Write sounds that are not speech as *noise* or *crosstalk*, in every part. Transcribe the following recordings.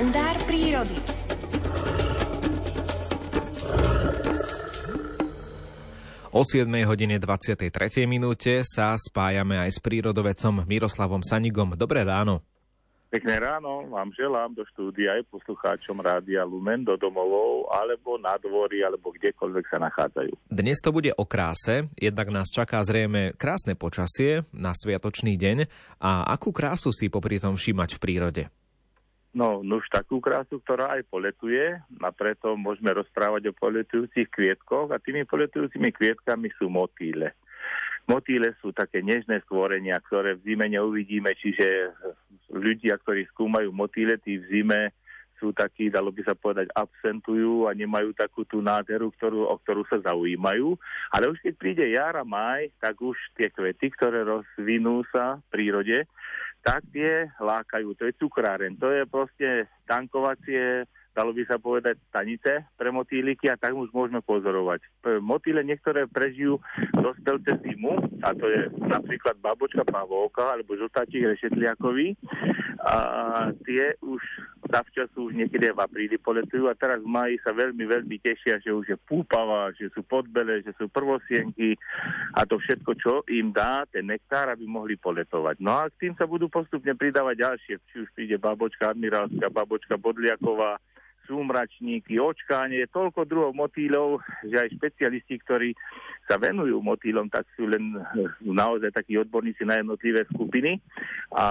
Kalendár prírody. O 7 hodine 23. minúte sa spájame aj s prírodovecom Miroslavom Sanigom. Dobré ráno. Pekné ráno vám želám do štúdia aj poslucháčom Rádia Lumen do domovov alebo na dvory alebo kdekoľvek sa nachádzajú. Dnes to bude o kráse, jednak nás čaká zrejme krásne počasie na sviatočný deň a akú krásu si popri tom všímať v prírode? No, už takú krásu, ktorá aj poletuje a preto môžeme rozprávať o poletujúcich kvietkoch a tými poletujúcimi kvietkami sú motýle. Motýle sú také nežné stvorenia, ktoré v zime neuvidíme, čiže ľudia, ktorí skúmajú motýle, tí v zime sú takí, dalo by sa povedať, absentujú a nemajú takú tú nádheru, ktorú, o ktorú sa zaujímajú. Ale už keď príde jar a maj, tak už tie kvety, ktoré rozvinú sa v prírode, tak tie lákajú. To je cukráren, to je proste tankovacie dalo by sa povedať, stanice pre motýliky a tak už môžeme pozorovať. Motýle niektoré prežijú dospelce zimu, a to je napríklad babočka pavovka alebo žltáčik rešetliakový. A tie už zavčasu už niekedy v apríli poletujú a teraz v maji sa veľmi, veľmi tešia, že už je púpava, že sú podbele, že sú prvosienky a to všetko, čo im dá ten nektár, aby mohli poletovať. No a k tým sa budú postupne pridávať ďalšie, či už príde babočka admirálska, babočka bodliaková, súmračníky, očkánie, toľko druhov motýlov, že aj špecialisti, ktorí sa venujú motýlom, tak sú len eh, naozaj takí odborníci na jednotlivé skupiny a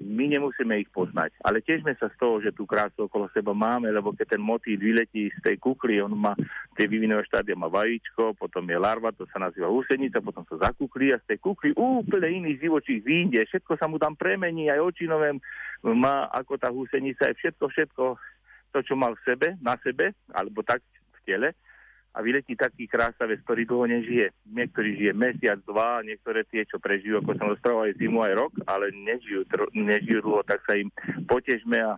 my nemusíme ich poznať. Ale tiežme sa z toho, že tú krásu okolo seba máme, lebo keď ten motýl vyletí z tej kukly, on má tie vyvinové štádia, má vajíčko, potom je larva, to sa nazýva úsenica, potom sa zakukli a z tej kukly úplne iný živočích vyjde, všetko sa mu tam premení, aj očinové má ako tá húsenica, aj všetko, všetko to, čo mal v sebe, na sebe, alebo tak v tele a vyletí taký krásavec, ktorý dlho nežije. Niektorí žije mesiac, dva, niektoré tie, čo prežijú, ako som rozprával, aj zimu, aj rok, ale nežijú, nežijú dlho, tak sa im potežme a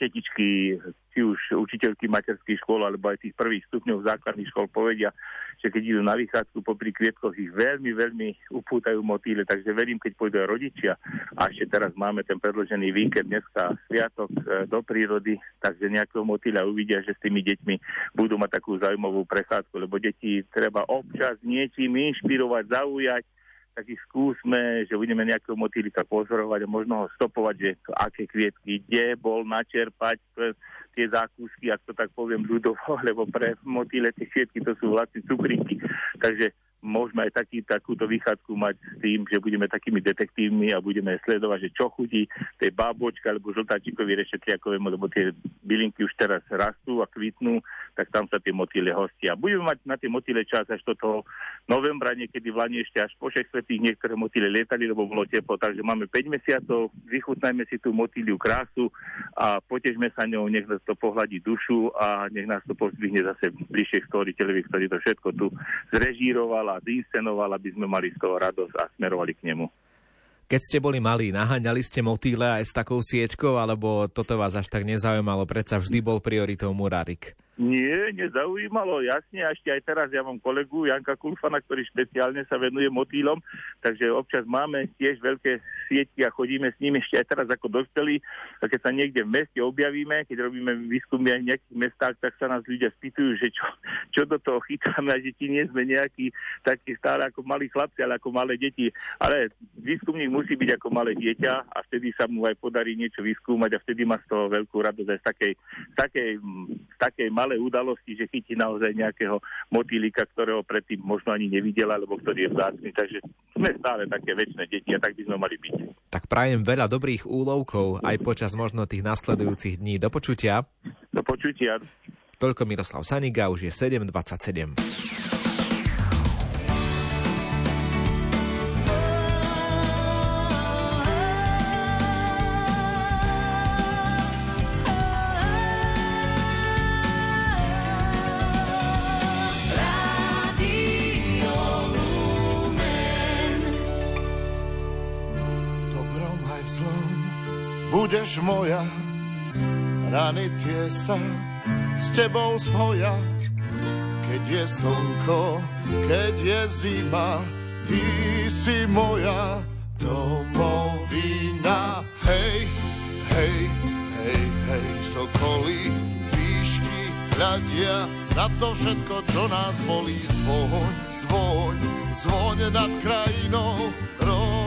tetičky, či už učiteľky materských škôl, alebo aj tých prvých stupňov základných škôl povedia, že keď idú na vychádzku popri kvietkoch, ich veľmi, veľmi upútajú motýle. Takže verím, keď pôjdu aj rodičia, a ešte teraz máme ten predložený víkend, dneska sviatok e, do prírody, takže nejakého motýľa uvidia, že s tými deťmi budú mať takú zaujímavú prechádzku, lebo deti treba občas niečím inšpirovať, zaujať, tak ich skúsme, že budeme nejakého motýlika pozorovať a možno ho stopovať, že aké kvietky, kde bol načerpať tie zákusky, ak to tak poviem ľudovo, *laughs* lebo pre motýle tie kvietky to sú vlastne cukríky. Takže môžeme aj taký, takúto vychádzku mať s tým, že budeme takými detektívmi a budeme sledovať, že čo chudí tej bábočka alebo žltáčikovi rešetriakovému, lebo tie bylinky už teraz rastú a kvitnú, tak tam sa tie motýle hostia. Budeme mať na tie motýle čas až do toho novembra, niekedy v Lani ešte až po 6 svetých niektoré motýle lietali, lebo bolo teplo, takže máme 5 mesiacov, vychutnajme si tú motýliu krásu a potežme sa ňou, nech nás to pohľadí dušu a nech nás to pozdvihne zase bližšie k stvoriteľovi, ktorý to všetko tu zrežíroval a zinscenoval, aby sme mali z toho radosť a smerovali k nemu. Keď ste boli malí, naháňali ste motýle aj s takou sieťkou, alebo toto vás až tak nezaujímalo, predsa vždy bol prioritou murárik? Nie, nezaujímalo, jasne. Ešte aj teraz ja mám kolegu Janka Kulfana, ktorý špeciálne sa venuje motýlom, takže občas máme tiež veľké sieťky a chodíme s nimi ešte aj teraz ako dospelí. A keď sa niekde v meste objavíme, keď robíme výskumy aj v nejakých mestách, tak sa nás ľudia spýtujú, že čo, čo do toho chytáme a že ti nie sme nejakí takí stále ako malí chlapci, ale ako malé deti. Ale výskumník musí byť ako malé dieťa a vtedy sa mu aj podarí niečo vyskúmať a vtedy má z toho veľkú radosť aj z takej, z takej, z takej malej malé udalosti, že chytí naozaj nejakého motýlika, ktorého predtým možno ani nevidela, alebo ktorý je vzácný. Takže sme stále také väčšie deti a tak by sme mali byť. Tak prajem veľa dobrých úlovkov aj počas možno tých nasledujúcich dní. Do počutia. Do počutia. Toľko Miroslav Saniga, už je 7.27. budeš moja, rany tie sa s tebou zhoja. Keď je slnko, keď je zima, ty si moja domovina. Hej, hej, hej, hej, sokoly z výšky na to všetko, čo nás bolí. Zvoň, zvoň, zvoň nad krajinou,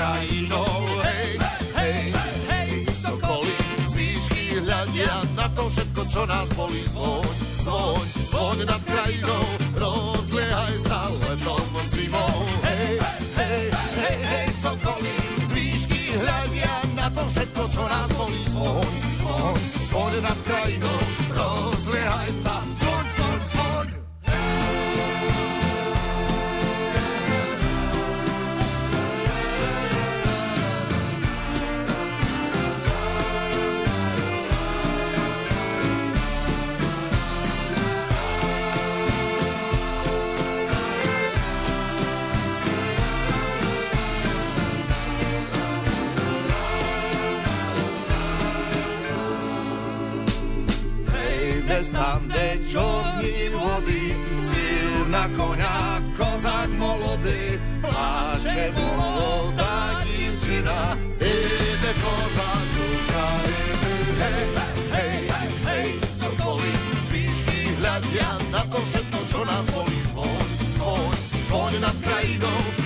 krajinou. Hej, hej, hej, sokoly z hľadia na to všetko, čo nás bolí. Zvoň, zvoň, zvoň nad krajinou, rozliehaj sa letom zimou. Hej, hej, hej, hej, sokoly z hľadia na to všetko, čo nás bolí. Zvoň, zvoň, zvoň nad krajinou, koňa, kozak molody, pláče molodá divčina, Ide kozák z Ukrajiny, hej, hej, hej, sokoly z výšky hľadia na to všetko, čo nás bolí. Zvoň, zvoň, zvoň nad krajinou,